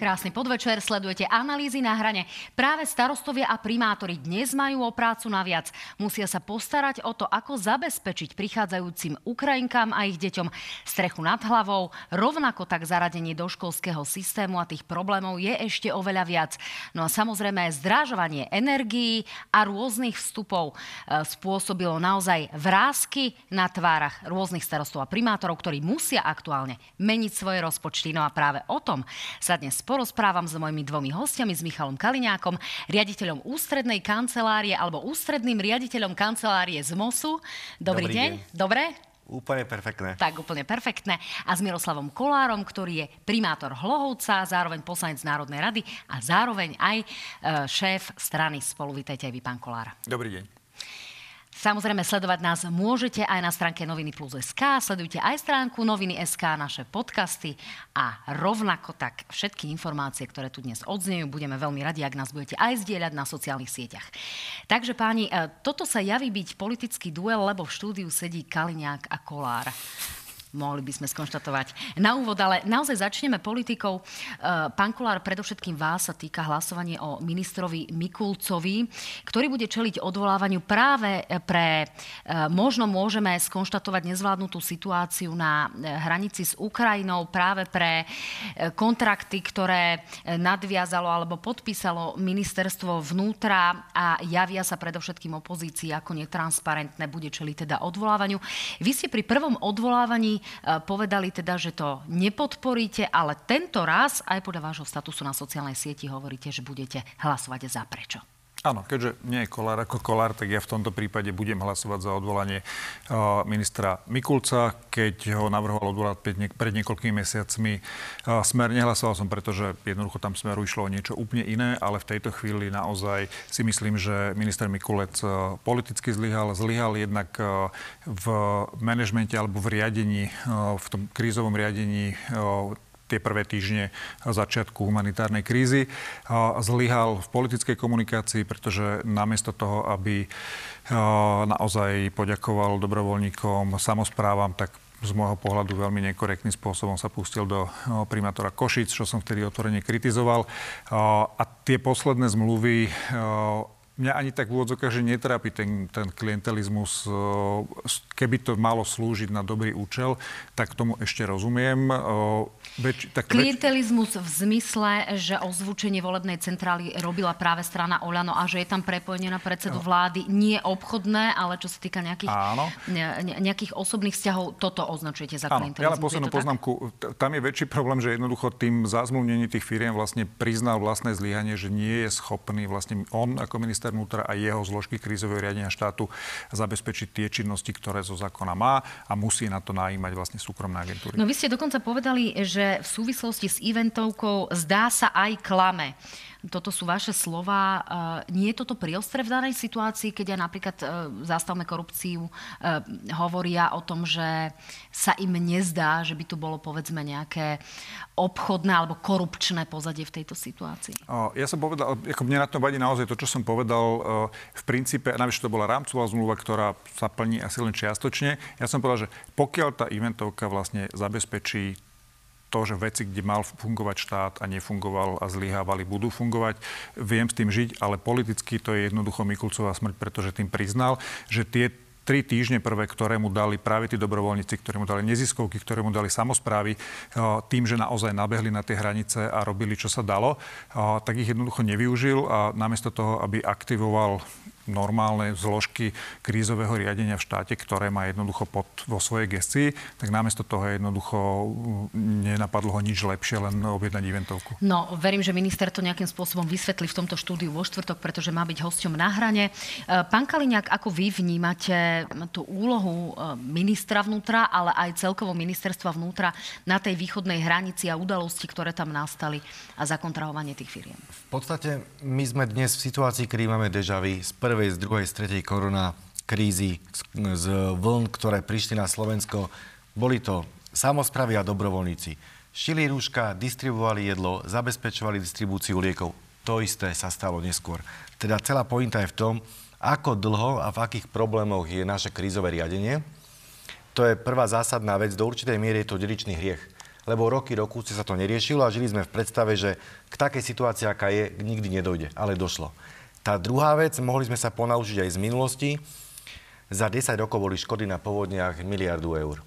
Krásny podvečer, sledujete analýzy na hrane. Práve starostovia a primátori dnes majú o prácu naviac. Musia sa postarať o to, ako zabezpečiť prichádzajúcim Ukrajinkám a ich deťom strechu nad hlavou, rovnako tak zaradenie do školského systému a tých problémov je ešte oveľa viac. No a samozrejme zdražovanie energií a rôznych vstupov e, spôsobilo naozaj vrázky na tvárach rôznych starostov a primátorov, ktorí musia aktuálne meniť svoje rozpočty. No a práve o tom sa dnes porozprávam s mojimi dvomi hostiami, s Michalom Kaliňákom, riaditeľom ústrednej kancelárie alebo ústredným riaditeľom kancelárie z MOSu. Dobrý, Dobrý deň. deň. Dobre? Úplne perfektné. Tak, úplne perfektné. A s Miroslavom Kolárom, ktorý je primátor Hlohovca, zároveň poslanec Národnej rady a zároveň aj e, šéf strany spolu. Vítajte aj vy, pán Kolár. Dobrý deň. Samozrejme, sledovať nás môžete aj na stránke Noviny Plus SK, sledujte aj stránku Noviny SK, naše podcasty a rovnako tak všetky informácie, ktoré tu dnes odznejú, budeme veľmi radi, ak nás budete aj zdieľať na sociálnych sieťach. Takže páni, e, toto sa javí byť politický duel, lebo v štúdiu sedí Kaliňák a Kolár mohli by sme skonštatovať. Na úvod, ale naozaj začneme politikou. E, pán Kolár, predovšetkým vás sa týka hlasovanie o ministrovi Mikulcovi, ktorý bude čeliť odvolávaniu práve pre, e, možno môžeme skonštatovať nezvládnutú situáciu na e, hranici s Ukrajinou, práve pre kontrakty, ktoré nadviazalo alebo podpísalo ministerstvo vnútra a javia sa predovšetkým opozícii ako netransparentné, bude čeliť teda odvolávaniu. Vy ste pri prvom odvolávaní Eh, povedali teda, že to nepodporíte, ale tento raz aj podľa vášho statusu na sociálnej sieti hovoríte, že budete hlasovať za prečo. Áno, keďže nie je Kolár ako Kolár, tak ja v tomto prípade budem hlasovať za odvolanie uh, ministra Mikulca. Keď ho navrhoval odvolať pred niekoľkými mesiacmi uh, Smer, nehlasoval som, pretože jednoducho tam Smeru išlo o niečo úplne iné, ale v tejto chvíli naozaj si myslím, že minister Mikulec uh, politicky zlyhal. Zlyhal jednak v manažmente alebo v riadení, v tom krízovom riadení tie prvé týždne začiatku humanitárnej krízy. Zlyhal v politickej komunikácii, pretože namiesto toho, aby naozaj poďakoval dobrovoľníkom, samozprávam, tak z môjho pohľadu veľmi nekorektným spôsobom sa pustil do primátora Košic, čo som vtedy otvorene kritizoval. A tie posledné zmluvy mňa ani tak v úvodzokách, že netrápi ten, ten klientelizmus. Keby to malo slúžiť na dobrý účel, tak tomu ešte rozumiem. Več, tak, Klientelizmus v zmysle, že ozvučenie volebnej centrály robila práve strana Oľano a že je tam prepojenie na predsedu no. vlády nie obchodné, ale čo sa týka nejakých, ne, nejakých osobných vzťahov, toto označujete za Áno, klientelizmus. Ja len poslednú poznámku. Tam je väčší problém, že jednoducho tým zazmluvnením tých firiem vlastne priznal vlastné zlyhanie, že nie je schopný vlastne on ako minister vnútra a jeho zložky krízového riadenia štátu zabezpečiť tie činnosti, ktoré zo zákona má a musí na to najímať vlastne súkromné agentúry. No vy ste dokonca povedali, že v súvislosti s eventovkou zdá sa aj klame. Toto sú vaše slova. Eh, nie je toto priostre v danej situácii, keď aj napríklad eh, zástavme korupciu eh, hovoria o tom, že sa im nezdá, že by tu bolo povedzme nejaké obchodné alebo korupčné pozadie v tejto situácii? Ja som povedal, ako mne na tom vadí naozaj to, čo som povedal v princípe, navyše to bola rámcová zmluva, ktorá sa plní asi len čiastočne. Ja som povedal, že pokiaľ tá eventovka vlastne zabezpečí to, že veci, kde mal fungovať štát a nefungoval a zlyhávali, budú fungovať. Viem s tým žiť, ale politicky to je jednoducho Mikulcová smrť, pretože tým priznal, že tie tri týždne prvé, ktoré mu dali práve tí dobrovoľníci, ktoré mu dali neziskovky, ktoré mu dali samozprávy, tým, že naozaj nabehli na tie hranice a robili, čo sa dalo, tak ich jednoducho nevyužil a namiesto toho, aby aktivoval normálne zložky krízového riadenia v štáte, ktoré má jednoducho pod, vo svojej gestii, tak namiesto toho jednoducho mm, nenapadlo ho nič lepšie, len objednať eventovku. No, verím, že minister to nejakým spôsobom vysvetlí v tomto štúdiu vo štvrtok, pretože má byť hosťom na hrane. E, pán Kaliňák, ako vy vnímate tú úlohu e, ministra vnútra, ale aj celkovo ministerstva vnútra na tej východnej hranici a udalosti, ktoré tam nastali a zakontrahovanie tých firiem? V podstate my sme dnes v situácii, kedy máme dežavy z prvej z druhej, z tretej korona krízy, z, z vln, ktoré prišli na Slovensko, boli to samozpravy a dobrovoľníci. Šili rúška, distribuovali jedlo, zabezpečovali distribúciu liekov. To isté sa stalo neskôr. Teda celá pointa je v tom, ako dlho a v akých problémoch je naše krízové riadenie. To je prvá zásadná vec. Do určitej miery je to dedičný hriech. lebo roky, roku sa to neriešilo a žili sme v predstave, že k takej situácii, aká je, nikdy nedojde, ale došlo. Tá druhá vec, mohli sme sa ponaučiť aj z minulosti. Za 10 rokov boli škody na povodniach miliardu eur.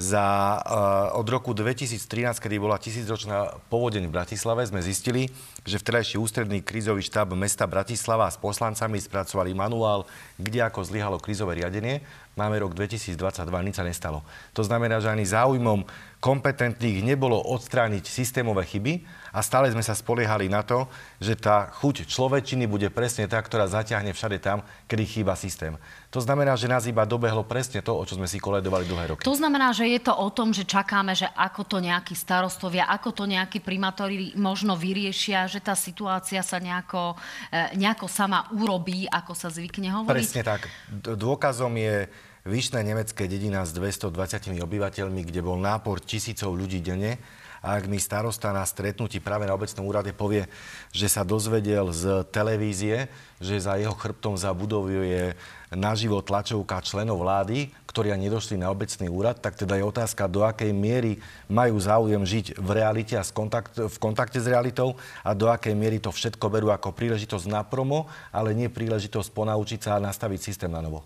Za, uh, od roku 2013, kedy bola tisícročná povodeň v Bratislave, sme zistili, že vtedajší ústredný krízový štáb mesta Bratislava s poslancami spracovali manuál, kde ako zlyhalo krízové riadenie. Máme rok 2022, nič sa nestalo. To znamená, že ani záujmom kompetentných nebolo odstrániť systémové chyby, a stále sme sa spoliehali na to, že tá chuť človečiny bude presne tá, ktorá zaťahne všade tam, kedy chýba systém. To znamená, že nás iba dobehlo presne to, o čo sme si koledovali dlhé roky. To znamená, že je to o tom, že čakáme, že ako to nejakí starostovia, ako to nejakí primátori možno vyriešia, že tá situácia sa nejako, e, nejako sama urobí, ako sa zvykne hovoriť? Presne tak. Dôkazom je vyšné nemecké dedina s 220 obyvateľmi, kde bol nápor tisícov ľudí denne a ak mi starosta na stretnutí práve na obecnom úrade povie, že sa dozvedel z televízie, že za jeho chrbtom za budovou je naživo tlačovka členov vlády, ktorí nedošli na obecný úrad, tak teda je otázka, do akej miery majú záujem žiť v realite a v kontakte s realitou a do akej miery to všetko berú ako príležitosť na promo, ale nie príležitosť ponaučiť sa a nastaviť systém na novo.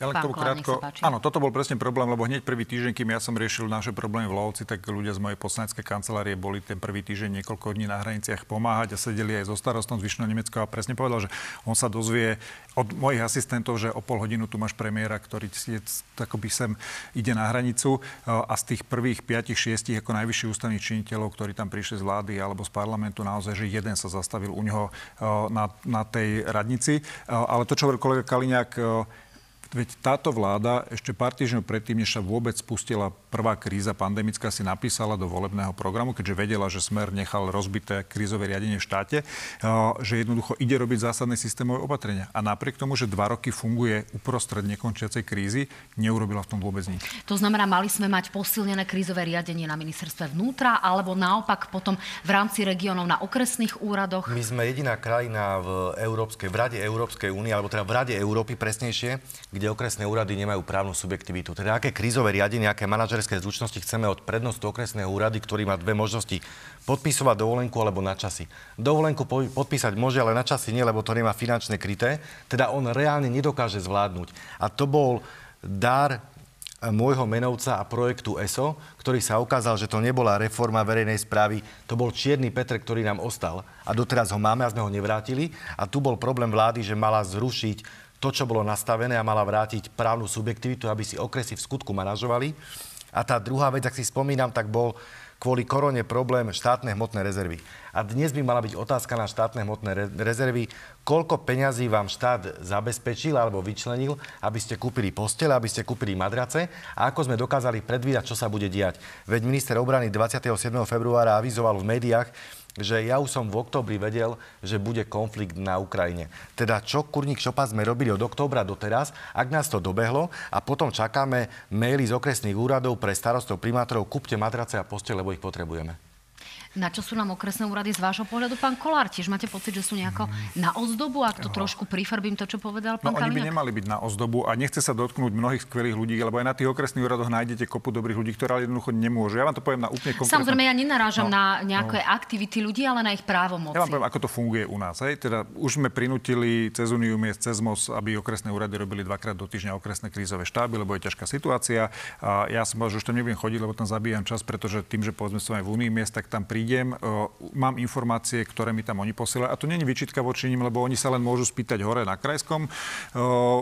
Ja len tomu krátko. Áno, toto bol presne problém, lebo hneď prvý týždeň, kým ja som riešil naše problémy v Lovci, tak ľudia z mojej poslaneckej kancelárie boli ten prvý týždeň niekoľko dní na hraniciach pomáhať a sedeli aj so starostom z Vyšného Nemecka a presne povedal, že on sa dozvie od mojich asistentov, že o pol hodinu tu máš premiéra, ktorý je, takoby sem ide na hranicu a z tých prvých 5-6 ako najvyšší ústavných činiteľov, ktorí tam prišli z vlády alebo z parlamentu, naozaj, že jeden sa zastavil u neho na, na tej radnici. Ale to, čo hovoril kolega Kaliňák, Veď táto vláda ešte pár týždňov predtým, než sa vôbec spustila prvá kríza pandemická, si napísala do volebného programu, keďže vedela, že Smer nechal rozbité krízové riadenie v štáte, že jednoducho ide robiť zásadné systémové opatrenia. A napriek tomu, že dva roky funguje uprostred nekončiacej krízy, neurobila v tom vôbec nič. To znamená, mali sme mať posilnené krízové riadenie na ministerstve vnútra, alebo naopak potom v rámci regiónov na okresných úradoch? My sme jediná krajina v Európskej, v Rade Európskej únie, alebo teda v Rade Európy presnejšie, kde okresné úrady nemajú právnu subjektivitu. Teda aké krízové riadenie, aké manažerské zručnosti chceme od prednostu okresného úrady, ktorý má dve možnosti podpisovať dovolenku alebo na časy. Dovolenku podpísať môže, ale na časy nie, lebo to nemá finančné kryté. Teda on reálne nedokáže zvládnuť. A to bol dar môjho menovca a projektu ESO, ktorý sa ukázal, že to nebola reforma verejnej správy, to bol čierny Petr, ktorý nám ostal. A doteraz ho máme a sme ho nevrátili. A tu bol problém vlády, že mala zrušiť to, čo bolo nastavené a mala vrátiť právnu subjektivitu, aby si okresy v skutku manažovali. A tá druhá vec, ak si spomínam, tak bol kvôli korone problém štátne hmotné rezervy. A dnes by mala byť otázka na štátne hmotné rezervy, koľko peňazí vám štát zabezpečil alebo vyčlenil, aby ste kúpili postele, aby ste kúpili madrace a ako sme dokázali predvídať, čo sa bude diať. Veď minister obrany 27. februára avizoval v médiách, že ja už som v oktobri vedel, že bude konflikt na Ukrajine. Teda čo kurník šopa sme robili od októbra do teraz, ak nás to dobehlo a potom čakáme maily z okresných úradov pre starostov, primátorov, kúpte matrace a postel, lebo ich potrebujeme. Na čo sú nám okresné úrady z vášho pohľadu, pán Kolár? Tiež máte pocit, že sú nejako na ozdobu, ak to trošku prifarbím to, čo povedal pán no, Kaliňák? oni by nemali byť na ozdobu a nechce sa dotknúť mnohých skvelých ľudí, lebo aj na tých okresných úradoch nájdete kopu dobrých ľudí, ktorí jednoducho nemôžu. Ja vám to poviem na úplne konkrétne. Samozrejme, ja nenarážam no, na nejaké no. aktivity ľudí, ale na ich právomoci. Ja vám poviem, ako to funguje u nás. Hej? Teda už sme prinútili cez Uniu miest, cez MOS, aby okresné úrady robili dvakrát do týždňa okresné krízové štáby, lebo je ťažká situácia. A ja som povedal, že už tam nebudem chodiť, lebo tam zabíjam čas, pretože tým, že povedzme som aj v Unii miest, tak tam prídem mám informácie, ktoré mi tam oni posielajú. A to není vyčitka voči nim, lebo oni sa len môžu spýtať hore na krajskom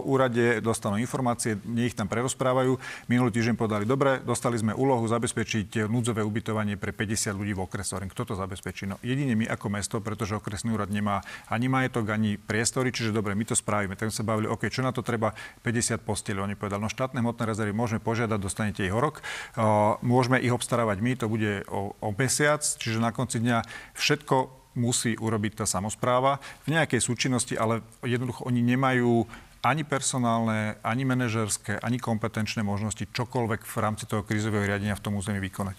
úrade, dostanú informácie, nie ich tam prerozprávajú. Minulý týždeň povedali, dobre, dostali sme úlohu zabezpečiť núdzové ubytovanie pre 50 ľudí v okrese. Kto to zabezpečí? No jedine my ako mesto, pretože okresný úrad nemá ani majetok, ani priestory, čiže dobre, my to spravíme. Tak sa bavili, OK, čo na to treba 50 posteľov. Oni povedali, no štátne hmotné rezervy môžeme požiadať, dostanete ich horok. Môžeme ich obstarávať my, to bude o, o mesiac, čiže na konci dňa všetko musí urobiť tá samozpráva v nejakej súčinnosti, ale jednoducho oni nemajú ani personálne, ani manažerské, ani kompetenčné možnosti čokoľvek v rámci toho krízového riadenia v tom území vykonať.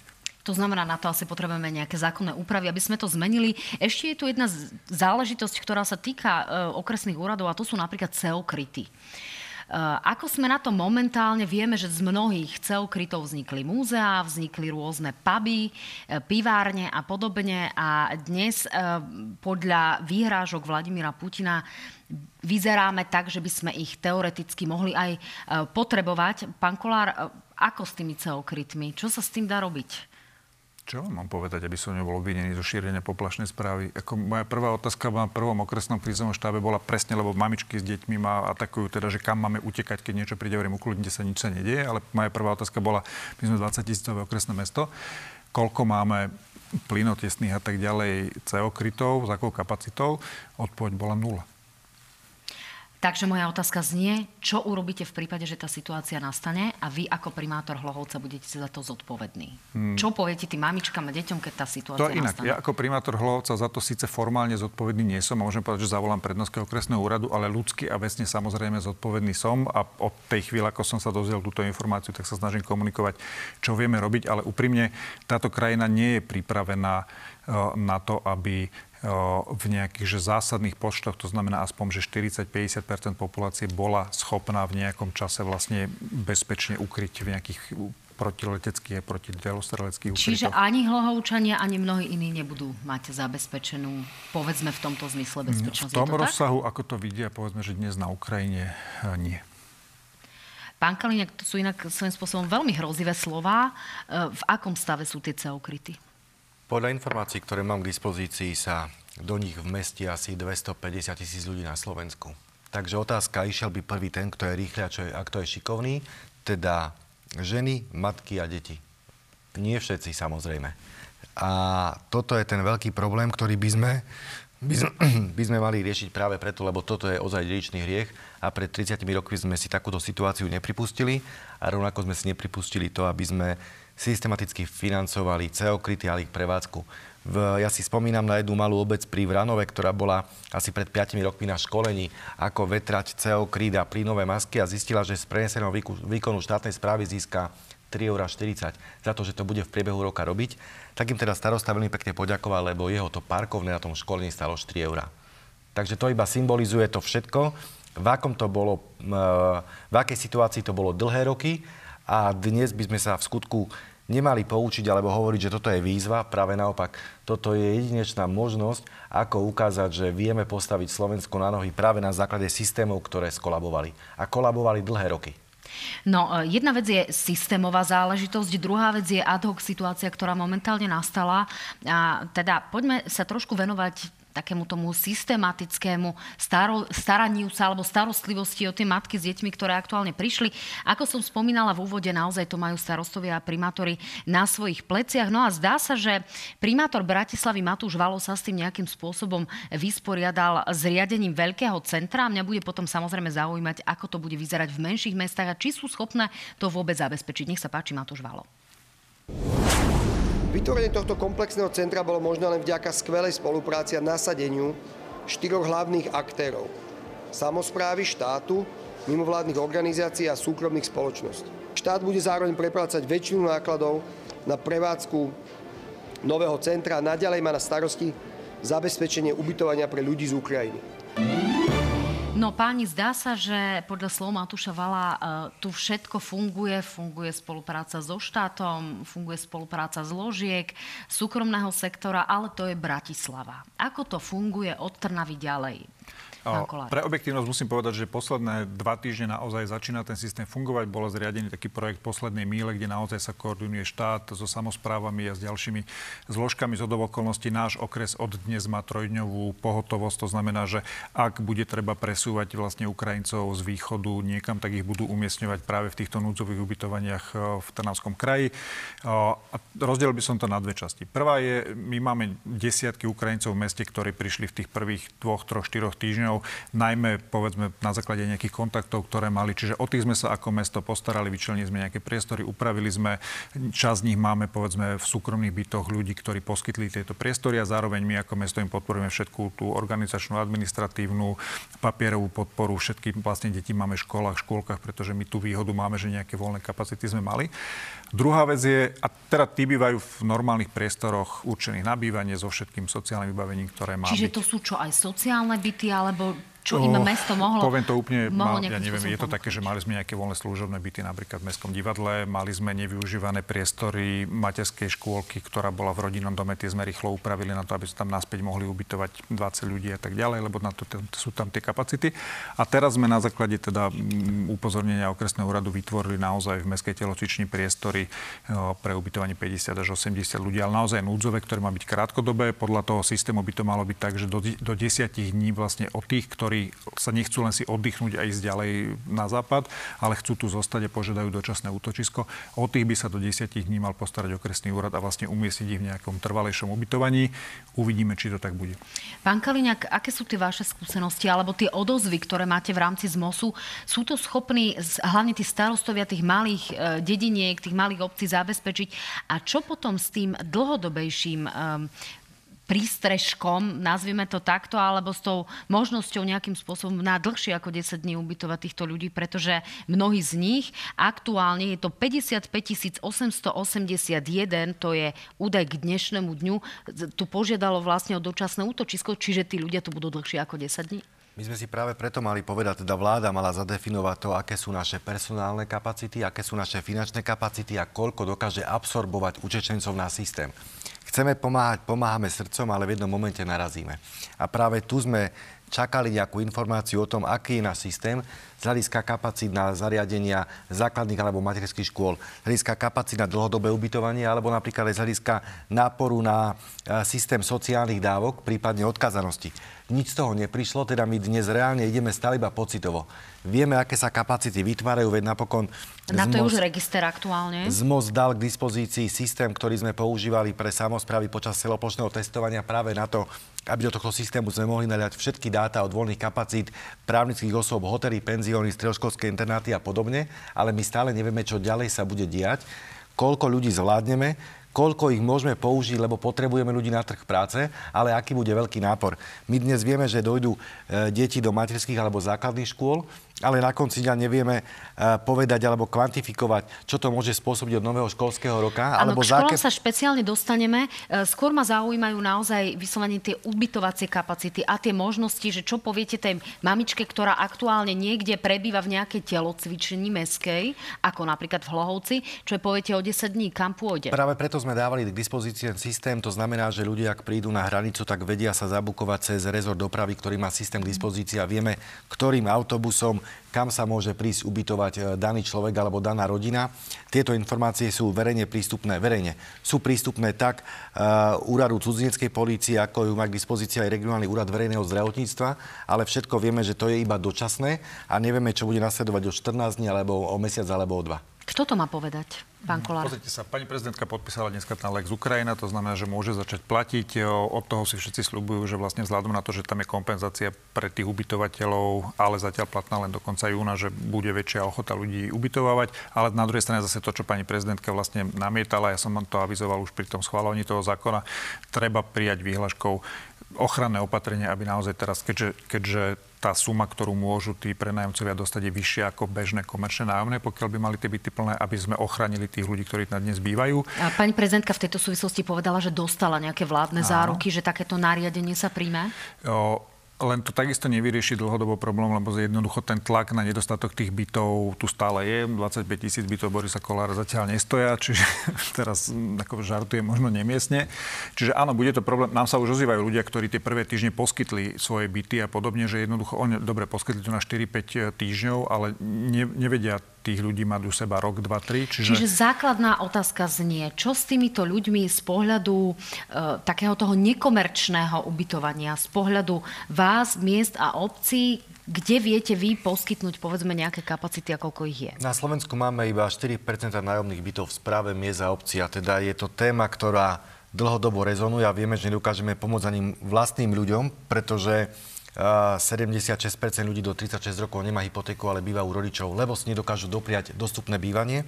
To znamená, na to asi potrebujeme nejaké zákonné úpravy, aby sme to zmenili. Ešte je tu jedna záležitosť, ktorá sa týka e, okresných úradov a to sú napríklad CO kryty. Ako sme na to momentálne? Vieme, že z mnohých celkrytov vznikli múzea, vznikli rôzne puby, pivárne a podobne a dnes podľa výhrážok Vladimíra Putina vyzeráme tak, že by sme ich teoreticky mohli aj potrebovať. Pán Kolár, ako s tými celkrytmi? Čo sa s tým dá robiť? Čo vám mám povedať, aby som nebol obvinený zo šírenia poplašnej správy? Ako moja prvá otázka na prvom okresnom krízovom štábe bola presne, lebo mamičky s deťmi ma atakujú, teda, že kam máme utekať, keď niečo príde, hovorím, ukludnite sa, nič sa nedieje, ale moja prvá otázka bola, my sme 20 tisícové okresné mesto, koľko máme plynotesných a tak ďalej CO krytov, s akou kapacitou? Odpoveď bola nula. Takže moja otázka znie, čo urobíte v prípade, že tá situácia nastane a vy ako primátor Hlohovca budete za to zodpovední? Hmm. Čo poviete tým mamičkám a deťom, keď tá situácia to inak. nastane? Ja ako primátor Hlohovca za to síce formálne zodpovedný nie som, a môžem povedať, že zavolám prednostného okresného úradu, ale ľudsky a vesne samozrejme zodpovedný som a od tej chvíle, ako som sa dozvedel túto informáciu, tak sa snažím komunikovať, čo vieme robiť, ale úprimne táto krajina nie je pripravená na to, aby v nejakých že zásadných počtoch, to znamená aspoň, že 40-50% populácie bola schopná v nejakom čase vlastne bezpečne ukryť v nejakých protileteckých a protidelostreleckých ukrytoch. Čiže ani hlohovčania, ani mnohí iní nebudú mať zabezpečenú, povedzme v tomto zmysle bezpečnosť. V tom to rozsahu, tak? ako to vidia, povedzme, že dnes na Ukrajine e, nie. Pán Kaliňák, to sú inak svojím spôsobom veľmi hrozivé slova. E, v akom stave sú tie ukryty? Podľa informácií, ktoré mám k dispozícii, sa do nich vmestí asi 250 tisíc ľudí na Slovensku. Takže otázka, išiel by prvý ten, kto je rýchly a, čo je, a kto je šikovný, teda ženy, matky a deti. Nie všetci, samozrejme. A toto je ten veľký problém, ktorý by sme, by sme, by sme mali riešiť práve preto, lebo toto je ozaj dedičný hriech a pred 30 rokmi sme si takúto situáciu nepripustili a rovnako sme si nepripustili to, aby sme systematicky financovali CO kryty a ich prevádzku. V, ja si spomínam na jednu malú obec pri Vranove, ktorá bola asi pred 5 rokmi na školení, ako vetrať CO kryt a plynové masky a zistila, že z preneseného výkonu štátnej správy získa 3,40 eur za to, že to bude v priebehu roka robiť. Tak im teda starosta veľmi pekne poďakoval, lebo jeho to parkovné na tom školení stalo 4 eur. Takže to iba symbolizuje to všetko, v akom to bolo, v akej situácii to bolo dlhé roky a dnes by sme sa v skutku nemali poučiť alebo hovoriť, že toto je výzva. Práve naopak, toto je jedinečná možnosť, ako ukázať, že vieme postaviť Slovensko na nohy práve na základe systémov, ktoré skolabovali. A kolabovali dlhé roky. No, e, jedna vec je systémová záležitosť, druhá vec je ad hoc situácia, ktorá momentálne nastala. A teda poďme sa trošku venovať takému tomu systematickému staro, staraniu sa alebo starostlivosti o tie matky s deťmi, ktoré aktuálne prišli. Ako som spomínala v úvode, naozaj to majú starostovia a primátori na svojich pleciach. No a zdá sa, že primátor Bratislavy Matúš Valo sa s tým nejakým spôsobom vysporiadal s riadením veľkého centra. Mňa bude potom samozrejme zaujímať, ako to bude vyzerať v menších mestách a či sú schopné to vôbec zabezpečiť. Nech sa páči, Matúš Valo. Vytvorenie tohto komplexného centra bolo možné len vďaka skvelej spolupráci a nasadeniu štyroch hlavných aktérov. Samozprávy, štátu, mimovládnych organizácií a súkromných spoločností. Štát bude zároveň preplácať väčšinu nákladov na prevádzku nového centra a naďalej má na starosti zabezpečenie ubytovania pre ľudí z Ukrajiny. No páni, zdá sa, že podľa slov Matúša Vala uh, tu všetko funguje. Funguje spolupráca so štátom, funguje spolupráca zložiek, súkromného sektora, ale to je Bratislava. Ako to funguje od Trnavy ďalej? Pre objektívnosť musím povedať, že posledné dva týždne naozaj začína ten systém fungovať. Bol zriadený taký projekt poslednej míle, kde naozaj sa koordinuje štát so samozprávami a s ďalšími zložkami z okolností. Náš okres od dnes má trojdňovú pohotovosť. To znamená, že ak bude treba presúvať vlastne Ukrajincov z východu niekam, tak ich budú umiestňovať práve v týchto núdzových ubytovaniach e, v Trnavskom kraji. A rozdiel by som to na dve časti. Prvá je, my máme desiatky Ukrajincov v meste, ktorí prišli v tých prvých dvoch, troch, štyroch týždňoch týždňov, najmä povedzme na základe nejakých kontaktov, ktoré mali. Čiže o tých sme sa ako mesto postarali, vyčlenili sme nejaké priestory, upravili sme. Čas z nich máme povedzme v súkromných bytoch ľudí, ktorí poskytli tieto priestory a zároveň my ako mesto im podporujeme všetku tú organizačnú, administratívnu, papierovú podporu. Všetky vlastne deti máme v školách, škôlkach, pretože my tú výhodu máme, že nejaké voľné kapacity sme mali. Druhá vec je, a teda tí bývajú v normálnych priestoroch určených na bývanie so všetkým sociálnym vybavením, ktoré má Čiže byť. to sú čo, aj sociálne byty, alebo čo im mesto mohlo Poviem to úplne, mal, ja neviem, je to pomôcť. také, že mali sme nejaké voľné služobné byty napríklad v Mestskom divadle, mali sme nevyužívané priestory materskej škôlky, ktorá bola v rodinnom dome, tie sme rýchlo upravili na to, aby sa tam naspäť mohli ubytovať 20 ľudí a tak ďalej, lebo na to sú tam tie kapacity. A teraz sme na základe teda upozornenia okresného úradu vytvorili naozaj v mestskej telocvični priestory pre ubytovanie 50 až 80 ľudí, ale naozaj núdzové, ktoré má byť krátkodobé. Podľa toho systému by to malo byť tak, že do, do 10 dní vlastne od tých, ktorí sa nechcú len si oddychnúť a ísť ďalej na západ, ale chcú tu zostať a požiadajú dočasné útočisko. Od tých by sa do 10 dní mal postarať okresný úrad a vlastne umiestniť ich v nejakom trvalejšom ubytovaní. Uvidíme, či to tak bude. Pán Kaliňák, aké sú tie vaše skúsenosti alebo tie odozvy, ktoré máte v rámci ZMOSu? Sú to schopní hlavne tí starostovia tých malých e, dediniek, tých malých obcí zabezpečiť? A čo potom s tým dlhodobejším prístrežkom, nazvime to takto, alebo s tou možnosťou nejakým spôsobom na dlhšie ako 10 dní ubytovať týchto ľudí, pretože mnohí z nich aktuálne je to 55 881, to je údaj k dnešnému dňu, tu požiadalo vlastne o dočasné útočisko, čiže tí ľudia tu budú dlhšie ako 10 dní? My sme si práve preto mali povedať, teda vláda mala zadefinovať to, aké sú naše personálne kapacity, aké sú naše finančné kapacity a koľko dokáže absorbovať utečencov na systém. Chceme pomáhať, pomáhame srdcom, ale v jednom momente narazíme. A práve tu sme čakali nejakú informáciu o tom, aký je náš systém z hľadiska kapacít na zariadenia základných alebo materských škôl, z hľadiska kapacít na dlhodobé ubytovanie alebo napríklad aj z hľadiska náporu na e, systém sociálnych dávok, prípadne odkazanosti. Nič z toho neprišlo, teda my dnes reálne ideme stále iba pocitovo. Vieme, aké sa kapacity vytvárajú, veď napokon... Na to je už register aktuálne. ZMOS dal k dispozícii systém, ktorý sme používali pre samozprávy počas celoplošného testovania práve na to, aby do tohto systému sme mohli naliať všetky dáta od voľných kapacít právnických osôb, hotely, penzióny, stredoškolské internáty a podobne, ale my stále nevieme, čo ďalej sa bude diať, koľko ľudí zvládneme, koľko ich môžeme použiť, lebo potrebujeme ľudí na trh práce, ale aký bude veľký nápor. My dnes vieme, že dojdú e, deti do materských alebo základných škôl, ale na konci dňa nevieme uh, povedať alebo kvantifikovať, čo to môže spôsobiť od nového školského roka. Áno, alebo k školám záke... sa špeciálne dostaneme. Uh, skôr ma zaujímajú naozaj vyslovene tie ubytovacie kapacity a tie možnosti, že čo poviete tej mamičke, ktorá aktuálne niekde prebýva v nejakej telocvičení meskej, ako napríklad v Hlohovci, čo je poviete o 10 dní, kam pôjde? Práve preto sme dávali k dispozícii systém, to znamená, že ľudia, ak prídu na hranicu, tak vedia sa zabukovať cez rezort dopravy, ktorý má systém k dispozícii a vieme, ktorým autobusom kam sa môže prísť ubytovať e, daný človek alebo daná rodina. Tieto informácie sú verejne prístupné. Verejne sú prístupné tak uh, úradu cudzineckej polície, ako ju má k dispozícii aj regionálny úrad verejného zdravotníctva, ale všetko vieme, že to je iba dočasné a nevieme, čo bude nasledovať o 14 dní alebo o mesiac alebo o dva. Kto to má povedať? Pán Kolár. Pozrite sa, pani prezidentka podpísala dneska ten Lex Ukrajina, to znamená, že môže začať platiť. Od toho si všetci slúbujú, že vlastne vzhľadom na to, že tam je kompenzácia pre tých ubytovateľov, ale zatiaľ platná len do konca júna, že bude väčšia ochota ľudí ubytovávať. Ale na druhej strane zase to, čo pani prezidentka vlastne namietala, ja som to avizoval už pri tom schválení toho zákona, treba prijať výhľaškou ochranné opatrenia, aby naozaj teraz, keďže, keďže tá suma, ktorú môžu tí prenájomcovia dostať, je vyššia ako bežné komerčné nájomné, pokiaľ by mali tie byty plné, aby sme ochránili tých ľudí, ktorí na dnes bývajú. A pani prezidentka v tejto súvislosti povedala, že dostala nejaké vládne Áno. záruky, že takéto nariadenie sa príjme? O, len to takisto nevyrieši dlhodobo problém, lebo jednoducho ten tlak na nedostatok tých bytov tu stále je. 25 tisíc bytov Borisa Kolára zatiaľ nestoja, čiže teraz hm, ako žartuje možno nemiestne. Čiže áno, bude to problém. Nám sa už ozývajú ľudia, ktorí tie prvé týždne poskytli svoje byty a podobne, že jednoducho oni dobre poskytli to na 4-5 týždňov, ale ne, nevedia tých ľudí mať u seba rok, dva, tri. Čiže... Čiže základná otázka znie, čo s týmito ľuďmi z pohľadu e, takého toho nekomerčného ubytovania, z pohľadu vás, miest a obcí, kde viete vy poskytnúť povedzme nejaké kapacity a koľko ich je? Na Slovensku máme iba 4% nájomných bytov v správe miest a obcí a teda je to téma, ktorá dlhodobo rezonuje a vieme, že nedokážeme pomôcť ani vlastným ľuďom, pretože 76% ľudí do 36 rokov nemá hypotéku, ale býva u rodičov, lebo si nedokážu dopriať dostupné bývanie.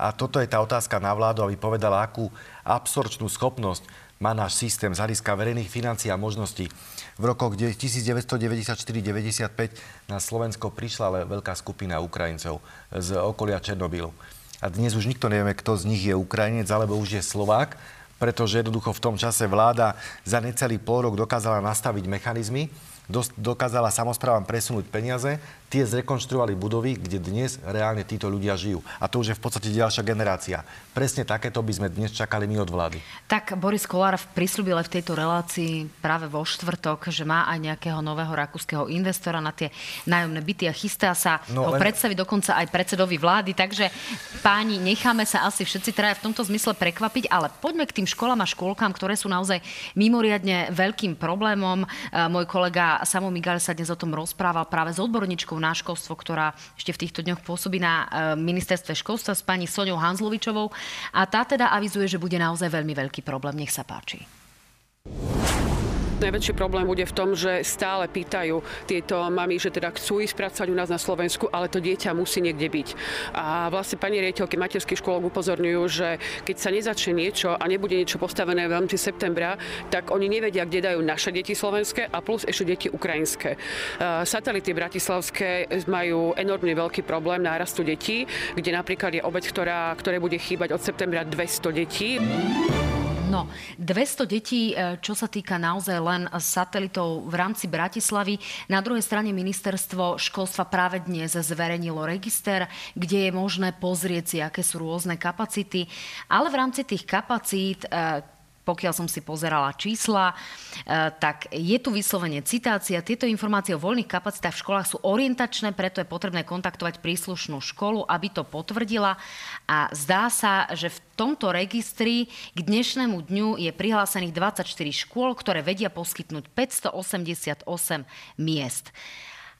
A toto je tá otázka na vládu, aby povedala, akú absorčnú schopnosť má náš systém z hľadiska verejných financií a možností. V rokoch 1994-95 na Slovensko prišla ale veľká skupina Ukrajincov z okolia Černobylu. A dnes už nikto nevieme, kto z nich je Ukrajinec alebo už je Slovák, pretože jednoducho v tom čase vláda za necelý pol rok dokázala nastaviť mechanizmy, dokázala samozprávam presunúť peniaze, tie zrekonštruovali budovy, kde dnes reálne títo ľudia žijú. A to už je v podstate ďalšia generácia. Presne takéto by sme dnes čakali my od vlády. Tak Boris Kolár prislúbil v tejto relácii práve vo štvrtok, že má aj nejakého nového rakúskeho investora na tie nájomné byty a chystá sa no, ho len... predstaviť dokonca aj predsedovi vlády. Takže páni, necháme sa asi všetci traja v tomto zmysle prekvapiť, ale poďme k tým školám a škôlkam, ktoré sú naozaj mimoriadne veľkým problémom. E, môj kolega Samo Migal sa dnes o tom rozprával práve s odborníčkou odborníčkou na školstvo, ktorá ešte v týchto dňoch pôsobí na e, ministerstve školstva s pani Soňou Hanzlovičovou. A tá teda avizuje, že bude naozaj veľmi veľký problém. Nech sa páči. Najväčší problém bude v tom, že stále pýtajú tieto mami, že teda chcú ísť pracovať u nás na Slovensku, ale to dieťa musí niekde byť. A vlastne pani riaditeľky materských škôl upozorňujú, že keď sa nezačne niečo a nebude niečo postavené v rámci septembra, tak oni nevedia, kde dajú naše deti slovenské a plus ešte deti ukrajinské. Satelity bratislavské majú enormne veľký problém nárastu detí, kde napríklad je obec, ktorá, ktoré bude chýbať od septembra 200 detí. No, 200 detí, e, čo sa týka naozaj len satelitov v rámci Bratislavy. Na druhej strane ministerstvo školstva práve dnes zverejnilo register, kde je možné pozrieť si, aké sú rôzne kapacity. Ale v rámci tých kapacít e, pokiaľ som si pozerala čísla, e, tak je tu vyslovene citácia. Tieto informácie o voľných kapacitách v školách sú orientačné, preto je potrebné kontaktovať príslušnú školu, aby to potvrdila. A zdá sa, že v tomto registri k dnešnému dňu je prihlásených 24 škôl, ktoré vedia poskytnúť 588 miest.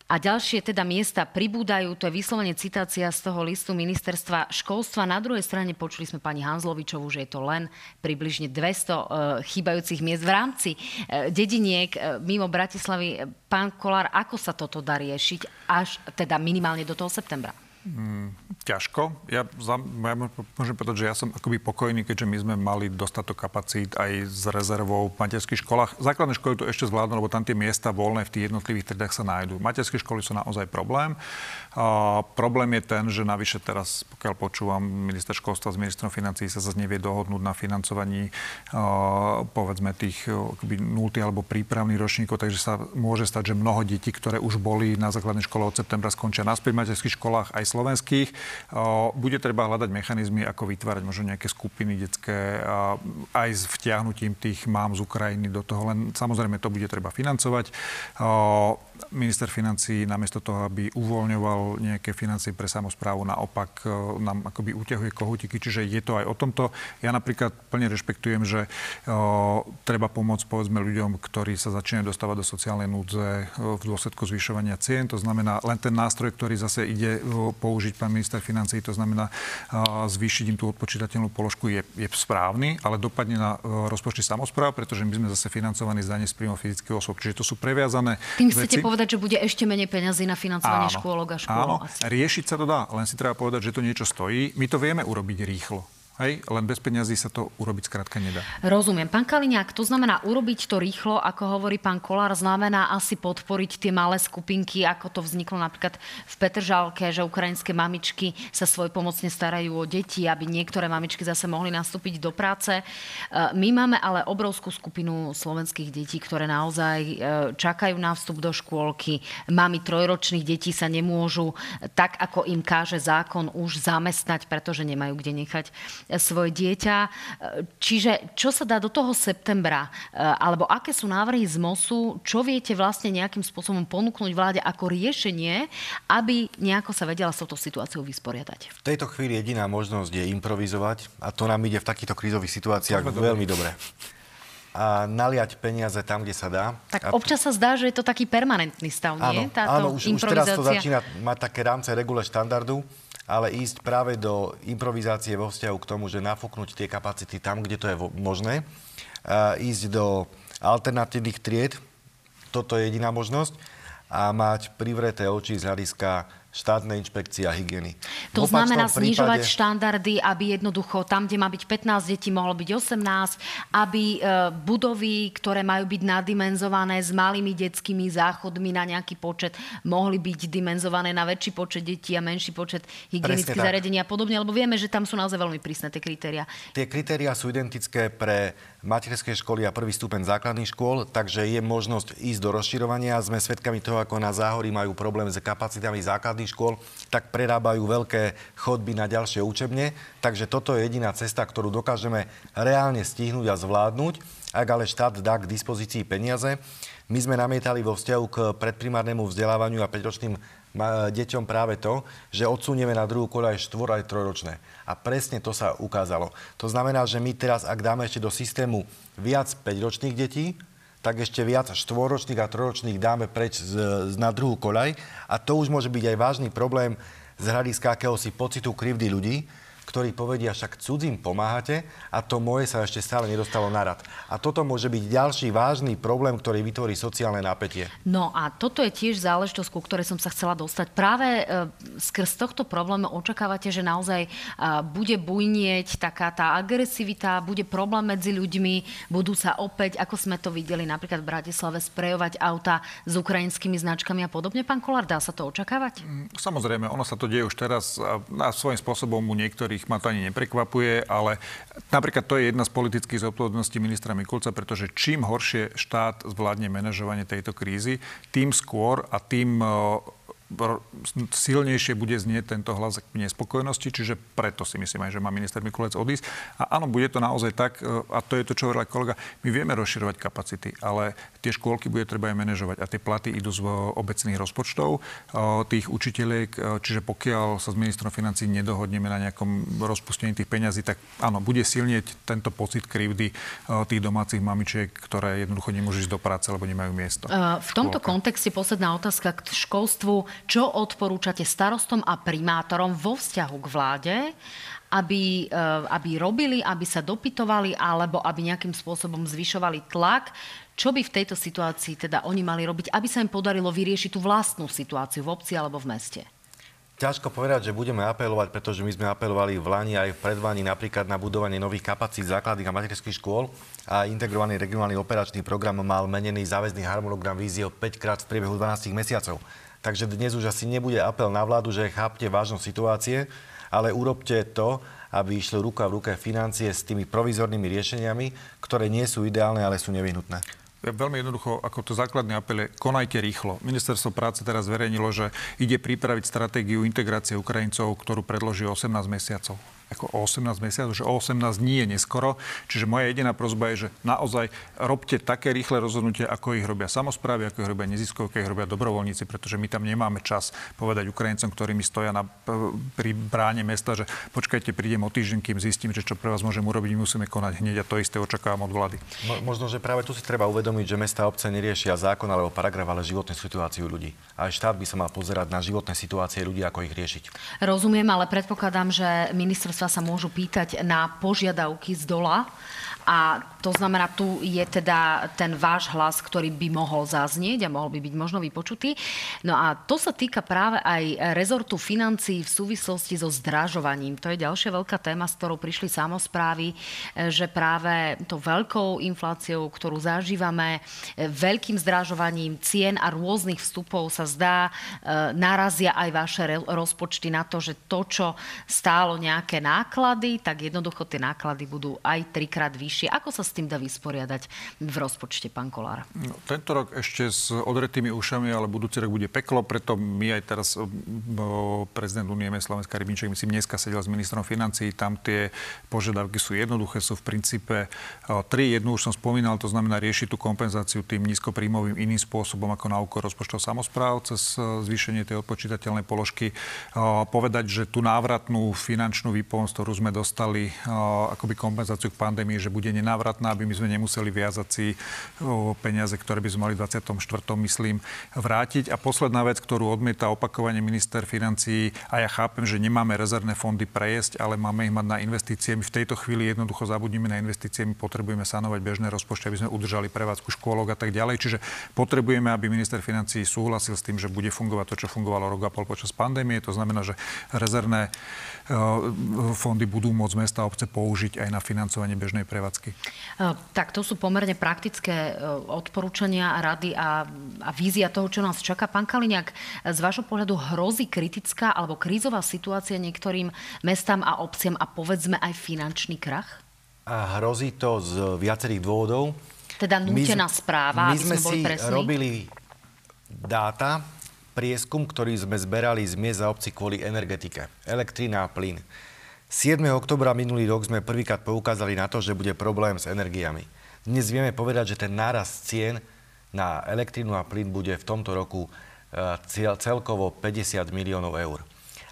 A ďalšie teda miesta pribúdajú, to je vyslovene citácia z toho listu ministerstva školstva. Na druhej strane počuli sme pani Hanzlovičovú, že je to len približne 200 uh, e, chýbajúcich miest v rámci uh, dediniek uh, mimo Bratislavy. Pán Kolár, ako sa toto dá riešiť až teda minimálne do toho septembra? Mm, ťažko. Ja, za, ja môžem povedať, že ja som akoby pokojný, keďže my sme mali dostatok kapacít aj s rezervou v materských školách. Základné školy to ešte zvládnu, lebo tam tie miesta voľné v tých jednotlivých triedách sa nájdú. Materské školy sú naozaj problém. A problém je ten, že navyše teraz, pokiaľ počúvam minister školstva s ministrom financí, sa zase nevie dohodnúť na financovaní a, povedzme tých akoby 0 alebo prípravných ročníkov, takže sa môže stať, že mnoho detí, ktoré už boli na základnej škole od septembra, skončia v materských školách aj slovenských. Bude treba hľadať mechanizmy, ako vytvárať možno nejaké skupiny detské aj s vtiahnutím tých mám z Ukrajiny do toho, len samozrejme to bude treba financovať. Minister financí namiesto toho, aby uvoľňoval nejaké financie pre samozprávu, naopak nám akoby uťahuje kohutiky, čiže je to aj o tomto. Ja napríklad plne rešpektujem, že treba pomôcť povedzme ľuďom, ktorí sa začínajú dostávať do sociálnej núdze v dôsledku zvyšovania cien. To znamená len ten nástroj, ktorý zase ide použiť pán minister financí, to znamená zvýšiť im tú odpočítateľnú položku, je, je správny, ale dopadne na rozpočty samozpráv, pretože my sme zase financovaní z dane z príjmov fyzických osôb. Čiže to sú previazané Tým veci. Povedať, že bude ešte menej peňazí na financovanie áno, škôlok a škôl? Áno, asi. riešiť sa to dá, len si treba povedať, že to niečo stojí. My to vieme urobiť rýchlo. Hej, len bez peňazí sa to urobiť skrátka nedá. Rozumiem. Pán Kaliňák, to znamená urobiť to rýchlo, ako hovorí pán Kolár, znamená asi podporiť tie malé skupinky, ako to vzniklo napríklad v Petržalke, že ukrajinské mamičky sa svoj pomocne starajú o deti, aby niektoré mamičky zase mohli nastúpiť do práce. E, my máme ale obrovskú skupinu slovenských detí, ktoré naozaj e, čakajú na vstup do škôlky. Mami trojročných detí sa nemôžu tak, ako im káže zákon, už zamestnať, pretože nemajú kde nechať svoje dieťa. Čiže čo sa dá do toho septembra, alebo aké sú návrhy z MOSu, čo viete vlastne nejakým spôsobom ponúknuť vláde ako riešenie, aby nejako sa vedela s touto situáciou vysporiadať? V tejto chvíli jediná možnosť je improvizovať a to nám ide v takýchto krízových situáciách veľmi dobre a naliať peniaze tam, kde sa dá. Tak a... občas sa zdá, že je to taký permanentný stav, nie? Áno, Táto áno už, už teraz to začína mať také rámce regule štandardu ale ísť práve do improvizácie vo vzťahu k tomu, že nafúknuť tie kapacity tam, kde to je možné, ísť do alternatívnych tried, toto je jediná možnosť, a mať privreté oči z hľadiska štátnej inšpekcie a hygieny. To znamená znižovať prípade... štandardy, aby jednoducho tam, kde má byť 15 detí, mohlo byť 18, aby e, budovy, ktoré majú byť nadimenzované s malými detskými záchodmi na nejaký počet, mohli byť dimenzované na väčší počet detí a menší počet hygienických zariadení a podobne, lebo vieme, že tam sú naozaj veľmi prísne tie kritéria. Tie kritéria sú identické pre materské školy a prvý stupeň základných škôl, takže je možnosť ísť do rozširovania. Sme svedkami toho, ako na Záhorí majú problém s kapacitami základných škôl, tak prerábajú veľké chodby na ďalšie učebne. Takže toto je jediná cesta, ktorú dokážeme reálne stihnúť a zvládnuť, ak ale štát dá k dispozícii peniaze. My sme namietali vo vzťahu k predprimárnemu vzdelávaniu a 5-ročným deťom práve to, že odsunieme na druhú koľaj štvor aj trojročné. A presne to sa ukázalo. To znamená, že my teraz, ak dáme ešte do systému viac 5-ročných detí, tak ešte viac štvoročných a trojročných dáme preč z, z, na druhú koľaj. A to už môže byť aj vážny problém z hľadiska akéhosi pocitu krivdy ľudí, ktorí povedia, však cudzím pomáhate a to moje sa ešte stále nedostalo na rad. A toto môže byť ďalší vážny problém, ktorý vytvorí sociálne napätie. No a toto je tiež záležitosť, ku ktorej som sa chcela dostať. Práve e, skrz tohto problému očakávate, že naozaj e, bude bujnieť taká tá agresivita, bude problém medzi ľuďmi, budú sa opäť, ako sme to videli napríklad v Bratislave, sprejovať auta s ukrajinskými značkami a podobne. Pán Kolár, dá sa to očakávať? Mm, samozrejme, ono sa to deje už teraz a svojím spôsobom u niektorých ktorých ma to ani neprekvapuje, ale napríklad to je jedna z politických zodpovedností ministra Mikulca, pretože čím horšie štát zvládne manažovanie tejto krízy, tým skôr a tým silnejšie bude znieť tento hlas k nespokojnosti, čiže preto si myslím aj, že má minister Mikulec odísť. A áno, bude to naozaj tak, e, a to je to, čo hovorila kolega, my vieme rozširovať kapacity, ale tie škôlky bude treba aj manažovať a tie platy idú z obecných rozpočtov e, tých učiteľiek, e, čiže pokiaľ sa s ministrom financí nedohodneme na nejakom rozpustení tých peňazí, tak áno, bude silnieť tento pocit krivdy tých domácich mamičiek, ktoré jednoducho nemôžu ísť do práce, lebo nemajú miesto. V tomto kontexte posledná otázka k školstvu čo odporúčate starostom a primátorom vo vzťahu k vláde, aby, eh, aby robili, aby sa dopytovali alebo aby nejakým spôsobom zvyšovali tlak? Čo by v tejto situácii teda oni mali robiť, aby sa im podarilo vyriešiť tú vlastnú situáciu v obci alebo v meste? Ťažko povedať, že budeme apelovať, pretože my sme apelovali v Lani aj v predvani napríklad na budovanie nových kapacít základných a materských škôl a integrovaný regionálny operačný program mal menený záväzný harmonogram vízie 5 krát v priebehu 12 mesiacov. Takže dnes už asi nebude apel na vládu, že chápte vážnosť situácie, ale urobte to, aby išlo ruka v ruke financie s tými provizornými riešeniami, ktoré nie sú ideálne, ale sú nevyhnutné. Veľmi jednoducho, ako to základný apel je, konajte rýchlo. Ministerstvo práce teraz zverejnilo, že ide pripraviť stratégiu integrácie Ukrajincov, ktorú predloží 18 mesiacov ako o 18 mesiacov, že o 18 dní je neskoro. Čiže moja jediná prozba je, že naozaj robte také rýchle rozhodnutia, ako ich robia samozprávy, ako ich robia neziskovky, ako ich robia dobrovoľníci, pretože my tam nemáme čas povedať Ukrajincom, ktorí mi stoja na, pri bráne mesta, že počkajte, prídem o týždeň, kým zistím, že čo pre vás môžem urobiť, musíme konať hneď a to isté očakávam od vlády. Mo- možno, že práve tu si treba uvedomiť, že mesta a obce neriešia zákon alebo paragraf, ale životnú situáciu ľudí. A aj štát by sa mal pozerať na životné situácie ľudí, ako ich riešiť. Rozumiem, ale predpokladám, že minister ministerstva sa môžu pýtať na požiadavky z dola a to znamená, tu je teda ten váš hlas, ktorý by mohol zaznieť a mohol by byť možno vypočutý. No a to sa týka práve aj rezortu financií v súvislosti so zdražovaním. To je ďalšia veľká téma, s ktorou prišli samozprávy, že práve to veľkou infláciou, ktorú zažívame, veľkým zdražovaním cien a rôznych vstupov sa zdá, e, narazia aj vaše rozpočty na to, že to, čo stálo nejaké náklady, tak jednoducho tie náklady budú aj trikrát vyššie vyššie. Ako sa s tým dá vysporiadať v rozpočte, pán Kolár? No, tento rok ešte s odretými ušami, ale budúci rok bude peklo, preto my aj teraz prezident Unie Slovenská Rybníček, myslím, dneska sedel s ministrom financí, tam tie požiadavky sú jednoduché, sú v princípe tri. Jednu už som spomínal, to znamená riešiť tú kompenzáciu tým nízkopríjmovým iným spôsobom ako na úkor rozpočtov samozpráv cez zvýšenie tej odpočítateľnej položky. Povedať, že tú návratnú finančnú výpomoc, ktorú sme dostali akoby kompenzáciu k pandémii, že bude bude nenávratná, aby my sme nemuseli viazať si peniaze, ktoré by sme mali v 24. myslím vrátiť. A posledná vec, ktorú odmieta opakovane minister financí, a ja chápem, že nemáme rezervné fondy prejesť, ale máme ich mať na investície. My v tejto chvíli jednoducho zabudíme na investície, my potrebujeme sanovať bežné rozpočty, aby sme udržali prevádzku škôlok a tak ďalej. Čiže potrebujeme, aby minister financí súhlasil s tým, že bude fungovať to, čo fungovalo rok a pol počas pandémie. To znamená, že rezervné fondy budú môcť mesta a obce použiť aj na financovanie bežnej prevádzky. E, tak to sú pomerne praktické e, odporúčania, rady a, a vízia toho, čo nás čaká. Pán Kaliňák, z vášho pohľadu hrozí kritická alebo krízová situácia niektorým mestám a obciam a povedzme aj finančný krach? A hrozí to z viacerých dôvodov. Teda nútená my, správa, my sme si presní. robili dáta, prieskum, ktorý sme zberali z miest a obci kvôli energetike. Elektrina a plyn. 7. oktobra minulý rok sme prvýkrát poukázali na to, že bude problém s energiami. Dnes vieme povedať, že ten nárast cien na elektrínu a plyn bude v tomto roku e, celkovo 50 miliónov eur.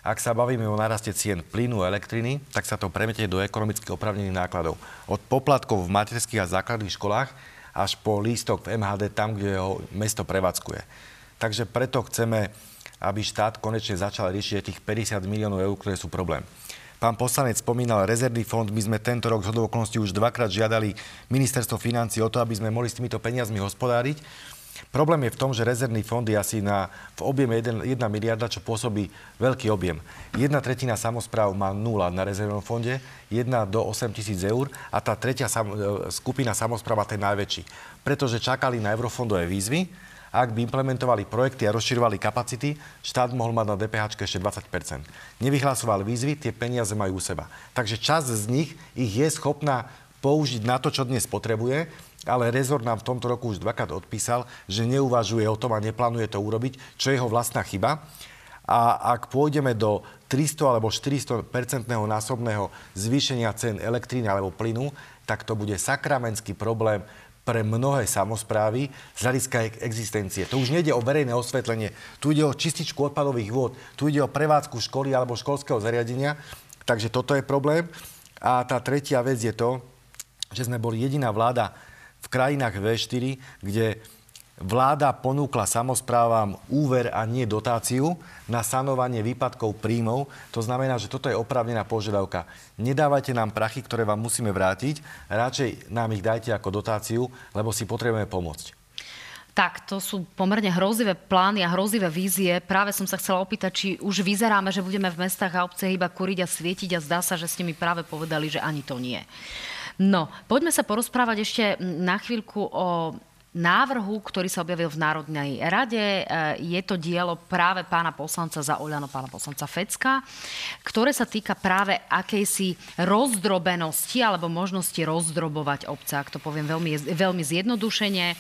Ak sa bavíme o naraste cien plynu a elektriny, tak sa to premetie do ekonomicky opravnených nákladov. Od poplatkov v materských a základných školách až po lístok v MHD tam, kde ho mesto prevádzkuje. Takže preto chceme, aby štát konečne začal riešiť tých 50 miliónov eur, ktoré sú problém. Pán poslanec spomínal rezervný fond. My sme tento rok z okolností už dvakrát žiadali ministerstvo financí o to, aby sme mohli s týmito peniazmi hospodáriť. Problém je v tom, že rezervný fond je asi na, v objeme 1, 1 miliarda, čo pôsobí veľký objem. Jedna tretina samozpráv má nula na rezervnom fonde, jedna do 8 tisíc eur a tá tretia sam, e, skupina samozpráva ten najväčší. Pretože čakali na eurofondové výzvy, ak by implementovali projekty a rozširovali kapacity, štát mohol mať na DPH ešte 20% Nevyhlasoval výzvy, tie peniaze majú u seba. Takže časť z nich ich je schopná použiť na to, čo dnes potrebuje, ale rezort nám v tomto roku už dvakrát odpísal, že neuvažuje o tom a neplánuje to urobiť, čo je jeho vlastná chyba. A ak pôjdeme do 300 alebo 400 percentného násobného zvýšenia cen elektríny alebo plynu, tak to bude sakramentský problém pre mnohé samozprávy z hľadiska existencie. To už nejde o verejné osvetlenie, tu ide o čističku odpadových vôd, tu ide o prevádzku školy alebo školského zariadenia, takže toto je problém. A tá tretia vec je to, že sme boli jediná vláda v krajinách V4, kde Vláda ponúkla samozprávam úver a nie dotáciu na sanovanie výpadkov príjmov. To znamená, že toto je oprávnená požiadavka. Nedávajte nám prachy, ktoré vám musíme vrátiť, radšej nám ich dajte ako dotáciu, lebo si potrebujeme pomôcť. Tak, to sú pomerne hrozivé plány a hrozivé vízie. Práve som sa chcela opýtať, či už vyzeráme, že budeme v mestách a obce iba kuriť a svietiť a zdá sa, že ste mi práve povedali, že ani to nie. No, poďme sa porozprávať ešte na chvíľku o návrhu, ktorý sa objavil v Národnej rade. E, je to dielo práve pána poslanca za Oľano, pána poslanca Fecka, ktoré sa týka práve akejsi rozdrobenosti alebo možnosti rozdrobovať obce, ak to poviem veľmi, veľmi zjednodušene. E,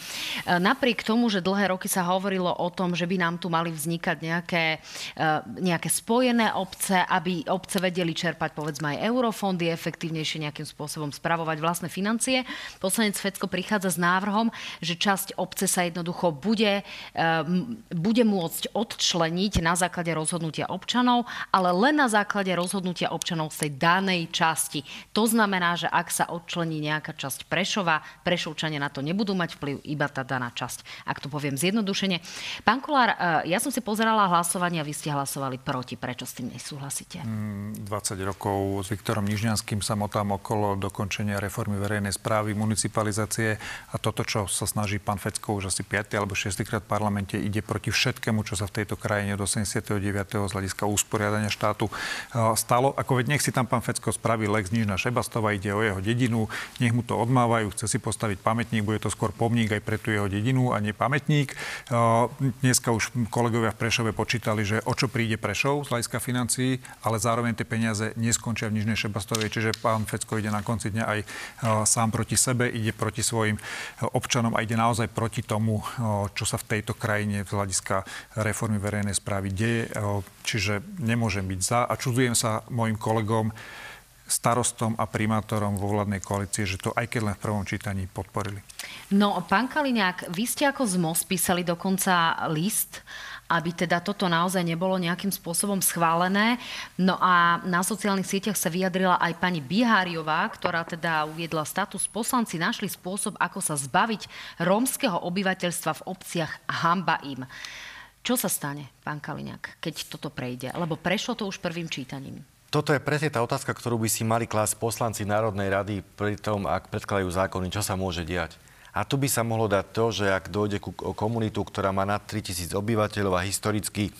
napriek tomu, že dlhé roky sa hovorilo o tom, že by nám tu mali vznikať nejaké, e, nejaké spojené obce, aby obce vedeli čerpať povedzme aj eurofondy, efektívnejšie nejakým spôsobom spravovať vlastné financie. Poslanec Fecko prichádza s návrhom, že časť obce sa jednoducho bude, ehm, bude môcť odčleniť na základe rozhodnutia občanov, ale len na základe rozhodnutia občanov z tej danej časti. To znamená, že ak sa odčlení nejaká časť Prešova, Prešovčania na to nebudú mať vplyv, iba tá daná časť. Ak to poviem zjednodušene. Pán Kolár, eh, ja som si pozerala hlasovanie a vy ste hlasovali proti. Prečo s tým nesúhlasíte? 20 mm, rokov s Viktorom Nižňanským sa motám okolo dokončenia reformy verejnej správy, municipalizácie a toto, čo sa snaží snaží pán Fecko už asi 5. alebo 6. krát v parlamente, ide proti všetkému, čo sa v tejto krajine od 89. z hľadiska usporiadania štátu stalo. Ako veď nech si tam pán Fecko spraví Lex Nižná Šebastova, ide o jeho dedinu, nech mu to odmávajú, chce si postaviť pamätník, bude to skôr pomník aj pre tú jeho dedinu a nie pamätník. Dneska už kolegovia v Prešove počítali, že o čo príde Prešov z hľadiska financií, ale zároveň tie peniaze neskončia v Nižnej Šebastovej, čiže pán Fecko ide na konci dňa aj sám proti sebe, ide proti svojim občanom a ide na naozaj proti tomu, čo sa v tejto krajine z hľadiska reformy verejnej správy deje. Čiže nemôžem byť za a čudujem sa mojim kolegom, starostom a primátorom vo vládnej koalície, že to aj keď len v prvom čítaní podporili. No, pán Kaliňák, vy ste ako ZMOS písali dokonca list aby teda toto naozaj nebolo nejakým spôsobom schválené. No a na sociálnych sieťach sa vyjadrila aj pani Biháriová, ktorá teda uviedla status. Poslanci našli spôsob, ako sa zbaviť rómskeho obyvateľstva v obciach hamba im. Čo sa stane, pán Kaliňák, keď toto prejde? Lebo prešlo to už prvým čítaním. Toto je presne tá otázka, ktorú by si mali klásť poslanci Národnej rady pri tom, ak predkladajú zákony, čo sa môže diať. A tu by sa mohlo dať to, že ak dojde ku komunitu, ktorá má nad 3000 obyvateľov a historicky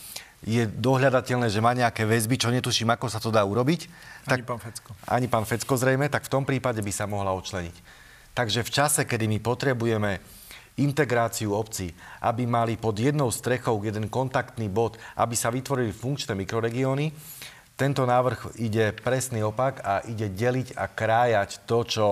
je dohľadateľné, že má nejaké väzby, čo netuším, ako sa to dá urobiť. Ani tak, pán Fecko. Ani pán Fecko zrejme, tak v tom prípade by sa mohla odčleniť. Takže v čase, kedy my potrebujeme integráciu obcí, aby mali pod jednou strechou jeden kontaktný bod, aby sa vytvorili funkčné mikroregióny, tento návrh ide presný opak a ide deliť a krájať to, čo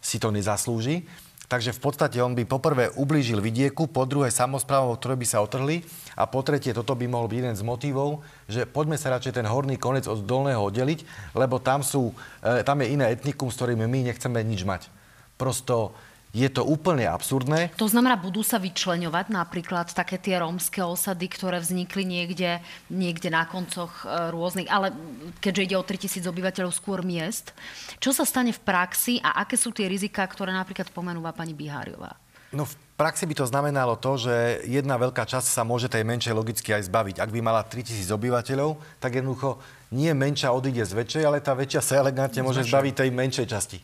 si to nezaslúži. Takže v podstate on by poprvé ublížil vidieku, po druhé samozprávom, ktoré by sa otrhli a po tretie toto by mohol byť jeden z motivov, že poďme sa radšej ten horný konec od dolného oddeliť, lebo tam, sú, e, tam je iné etnikum, s ktorými my nechceme nič mať. Prosto je to úplne absurdné. To znamená, budú sa vyčleňovať napríklad také tie rómske osady, ktoré vznikli niekde, niekde na koncoch e, rôznych, ale keďže ide o 3000 obyvateľov skôr miest. Čo sa stane v praxi a aké sú tie riziká, ktoré napríklad pomenúva pani Biháriová? No v praxi by to znamenalo to, že jedna veľká časť sa môže tej menšej logicky aj zbaviť. Ak by mala 3000 obyvateľov, tak jednoducho nie menšia odíde z väčšej, ale tá väčšia sa elegantne môže zbaviť tej menšej časti.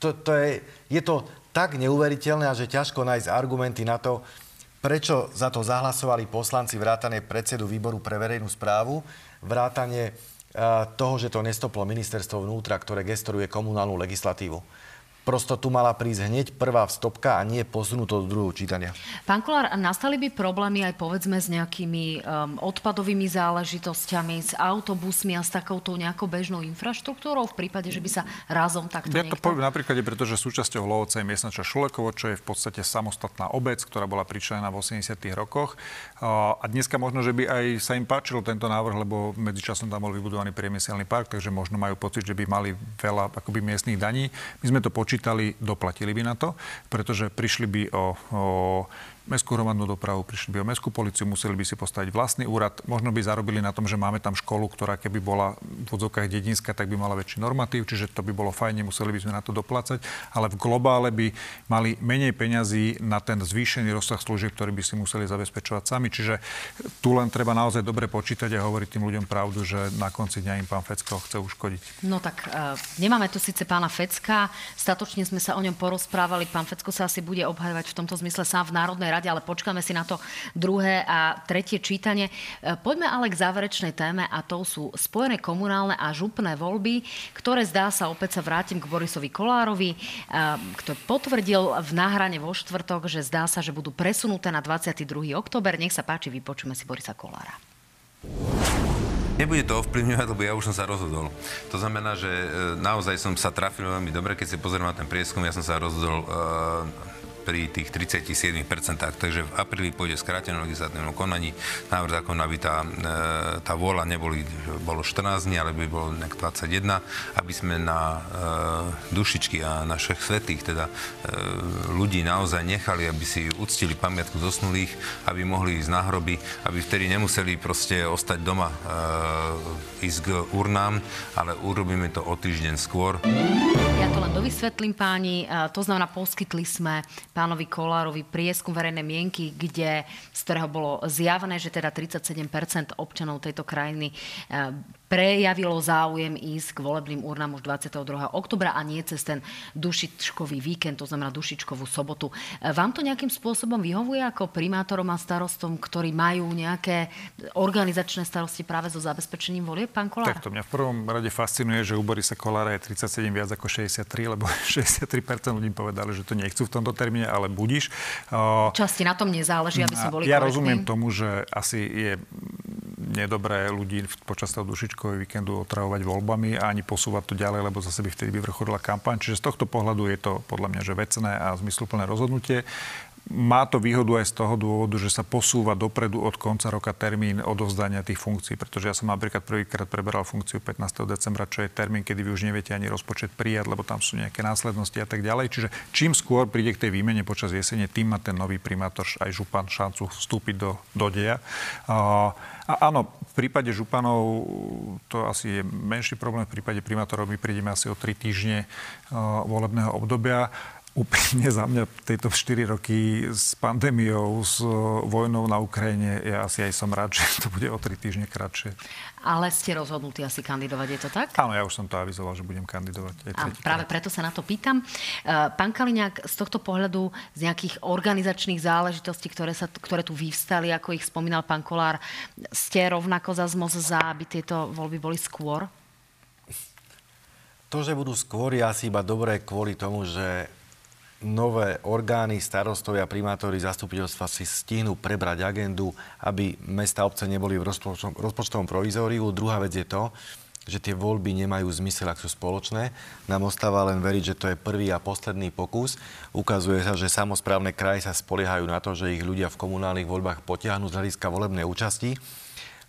To, to je, je to tak neuveriteľné že ťažko nájsť argumenty na to, prečo za to zahlasovali poslanci vrátane predsedu výboru pre verejnú správu, vrátane toho, že to nestoplo ministerstvo vnútra, ktoré gestoruje komunálnu legislatívu. Prosto tu mala prísť hneď prvá vstopka a nie posunúť to do druhého čítania. Pán Kolár, nastali by problémy aj povedzme s nejakými um, odpadovými záležitosťami, s autobusmi a s takouto nejakou bežnou infraštruktúrou v prípade, že by sa razom takto Ja to niekto... poviem napríklad, pretože súčasťou Lovovca je miestna časť Šulekovo, čo je v podstate samostatná obec, ktorá bola pričlenená v 80. rokoch. A dneska možno, že by aj sa im páčil tento návrh, lebo medzičasom tam bol vybudovaný priemyselný park, takže možno majú pocit, že by mali veľa akoby miestnych daní. My sme to počítali počítali, doplatili by na to, pretože prišli by o, o mestskú hromadnú dopravu, prišli by o mestskú policiu, museli by si postaviť vlastný úrad. Možno by zarobili na tom, že máme tam školu, ktorá keby bola v odzokách dedinská, tak by mala väčší normatív, čiže to by bolo fajn, museli by sme na to doplácať, ale v globále by mali menej peňazí na ten zvýšený rozsah služieb, ktorý by si museli zabezpečovať sami. Čiže tu len treba naozaj dobre počítať a hovoriť tým ľuďom pravdu, že na konci dňa im pán Fecko chce uškodiť. No tak uh, nemáme tu síce pána Fecka, statočne sme sa o ňom porozprávali, pán Fecko sa asi bude obhajovať v tomto zmysle sám v Národnej rade, ale počkáme si na to druhé a tretie čítanie. E, poďme ale k záverečnej téme a to sú spojené komunálne a župné voľby, ktoré zdá sa, opäť sa vrátim k Borisovi Kolárovi, e, ktorý potvrdil v náhrane vo štvrtok, že zdá sa, že budú presunuté na 22. október. Nech sa páči, vypočujeme si Borisa Kolára. Nebude to ovplyvňovať, lebo ja už som sa rozhodol. To znamená, že e, naozaj som sa trafil veľmi dobre, keď si pozriem na ten prieskum, ja som sa rozhodol pri tých 37%. Takže v apríli pôjde skrátené legislatívnom konaní. Návrh zákona, aby tá, e, tá vôľa neboli, bolo 14 dní, ale by bolo 21, aby sme na e, dušičky a našich svetých, teda e, ľudí naozaj nechali, aby si uctili pamiatku zosnulých, aby mohli ísť na hroby, aby vtedy nemuseli proste ostať doma, ísť k urnám, ale urobíme to o týždeň skôr. Ja to len dovysvetlím páni. To znamená, poskytli sme pánovi Kolárovi prieskum verejnej mienky, kde, z ktorého bolo zjavné, že teda 37% občanov tejto krajiny eh, prejavilo záujem ísť k volebným urnám už 22. oktobra a nie cez ten dušičkový víkend, to znamená dušičkovú sobotu. Vám to nejakým spôsobom vyhovuje ako primátorom a starostom, ktorí majú nejaké organizačné starosti práve so zabezpečením volie, pán Kolár? Tak to mňa v prvom rade fascinuje, že u Borisa Kolára je 37 viac ako 63, lebo 63% ľudí povedali, že to nechcú v tomto termíne, ale budíš. Časti na tom nezáleží, aby sme boli Ja korektní. rozumiem tomu, že asi je nedobré ľudí počas toho dušičkového víkendu otravovať voľbami a ani posúvať to ďalej, lebo zase by vtedy by vrchodila kampaň. Čiže z tohto pohľadu je to podľa mňa že vecné a zmysluplné rozhodnutie má to výhodu aj z toho dôvodu, že sa posúva dopredu od konca roka termín odovzdania tých funkcií, pretože ja som napríklad prvýkrát preberal funkciu 15. decembra, čo je termín, kedy vy už neviete ani rozpočet prijať, lebo tam sú nejaké následnosti a tak ďalej. Čiže čím skôr príde k tej výmene počas jesene, tým má ten nový primátor aj župan šancu vstúpiť do, do deja. A, a áno, v prípade županov to asi je menší problém, v prípade primátorov my prídeme asi o 3 týždne volebného obdobia úprimne za mňa tieto 4 roky s pandémiou, s vojnou na Ukrajine, ja asi aj som rád, že to bude o 3 týždne kratšie. Ale ste rozhodnutí asi kandidovať, je to tak? Áno, ja už som to avizoval, že budem kandidovať. A práve krát. preto sa na to pýtam. E, pán Kaliňák, z tohto pohľadu, z nejakých organizačných záležitostí, ktoré, sa, ktoré tu vyvstali, ako ich spomínal pán Kolár, ste rovnako za zmoz za, aby tieto voľby boli skôr? To, že budú skôr, je asi iba dobré kvôli tomu, že nové orgány, starostovia, primátori, zastupiteľstva si stihnú prebrať agendu, aby mesta a obce neboli v rozpočtovom provizóriu. Druhá vec je to, že tie voľby nemajú zmysel, ak sú spoločné. Nám ostáva len veriť, že to je prvý a posledný pokus. Ukazuje sa, že samozprávne kraje sa spoliehajú na to, že ich ľudia v komunálnych voľbách potiahnu z hľadiska volebnej účasti.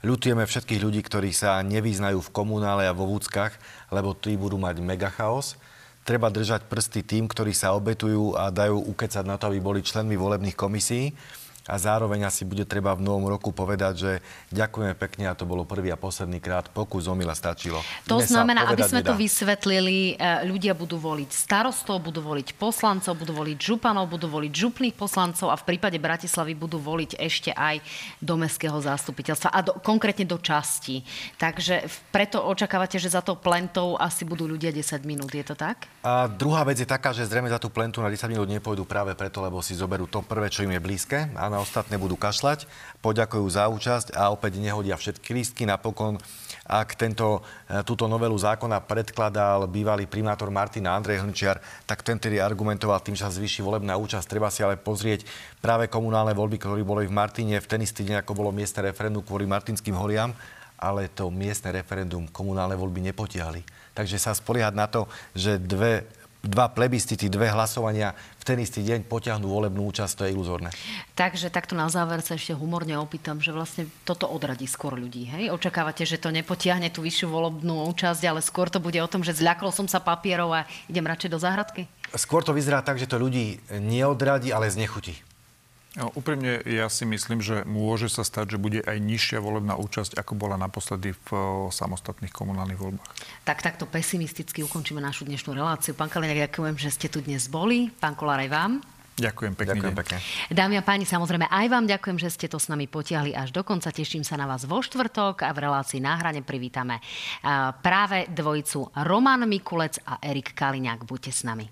Ľutujeme všetkých ľudí, ktorí sa nevyznajú v komunále a vo vúckach, lebo tí budú mať mega chaos treba držať prsty tým, ktorí sa obetujú a dajú ukecať na to, aby boli členmi volebných komisí a zároveň asi bude treba v novom roku povedať, že ďakujeme pekne a to bolo prvý a posledný krát. Pokus omila stačilo. To Dnes znamená, aby sme nedá. to vysvetlili, e, ľudia budú voliť starostov, budú voliť poslancov, budú voliť županov, budú voliť župných poslancov a v prípade Bratislavy budú voliť ešte aj do mestského zástupiteľstva a do, konkrétne do časti. Takže preto očakávate, že za to plentou asi budú ľudia 10 minút, je to tak? A druhá vec je taká, že zrejme za tú plentu na 10 minút nepôjdu práve preto, lebo si zoberú to prvé, čo im je blízke. Áno, na ostatné budú kašľať, poďakujú za účasť a opäť nehodia všetky lístky. Napokon, ak tento, e, túto novelu zákona predkladal bývalý primátor Martina Andrej Hlnčiar, tak ten tedy argumentoval tým, že sa zvýši volebná účasť. Treba si ale pozrieť práve komunálne voľby, ktoré boli v Martine v ten istý deň, ako bolo miestne referendum kvôli martinským holiam, ale to miestne referendum komunálne voľby nepotiahli. Takže sa spoliehať na to, že dve dva plebiscity, dve hlasovania v ten istý deň potiahnú volebnú účasť, to je iluzórne. Takže takto na záver sa ešte humorne opýtam, že vlastne toto odradí skôr ľudí. Hej? Očakávate, že to nepotiahne tú vyššiu volebnú účasť, ale skôr to bude o tom, že zľakol som sa papierov a idem radšej do záhradky? Skôr to vyzerá tak, že to ľudí neodradí, ale znechutí. No, úprimne, ja si myslím, že môže sa stať, že bude aj nižšia volebná účasť, ako bola naposledy v samostatných komunálnych voľbách. Tak takto pesimisticky ukončíme našu dnešnú reláciu. Pán Kaliňák, ďakujem, že ste tu dnes boli. Pán Kolár, aj vám. Ďakujem pekne. Ďakujem pekne. Dámy a páni, samozrejme aj vám ďakujem, že ste to s nami potiahli až do konca. Teším sa na vás vo štvrtok a v relácii na hrane privítame práve dvojicu Roman Mikulec a Erik Kaliňák. Buďte s nami.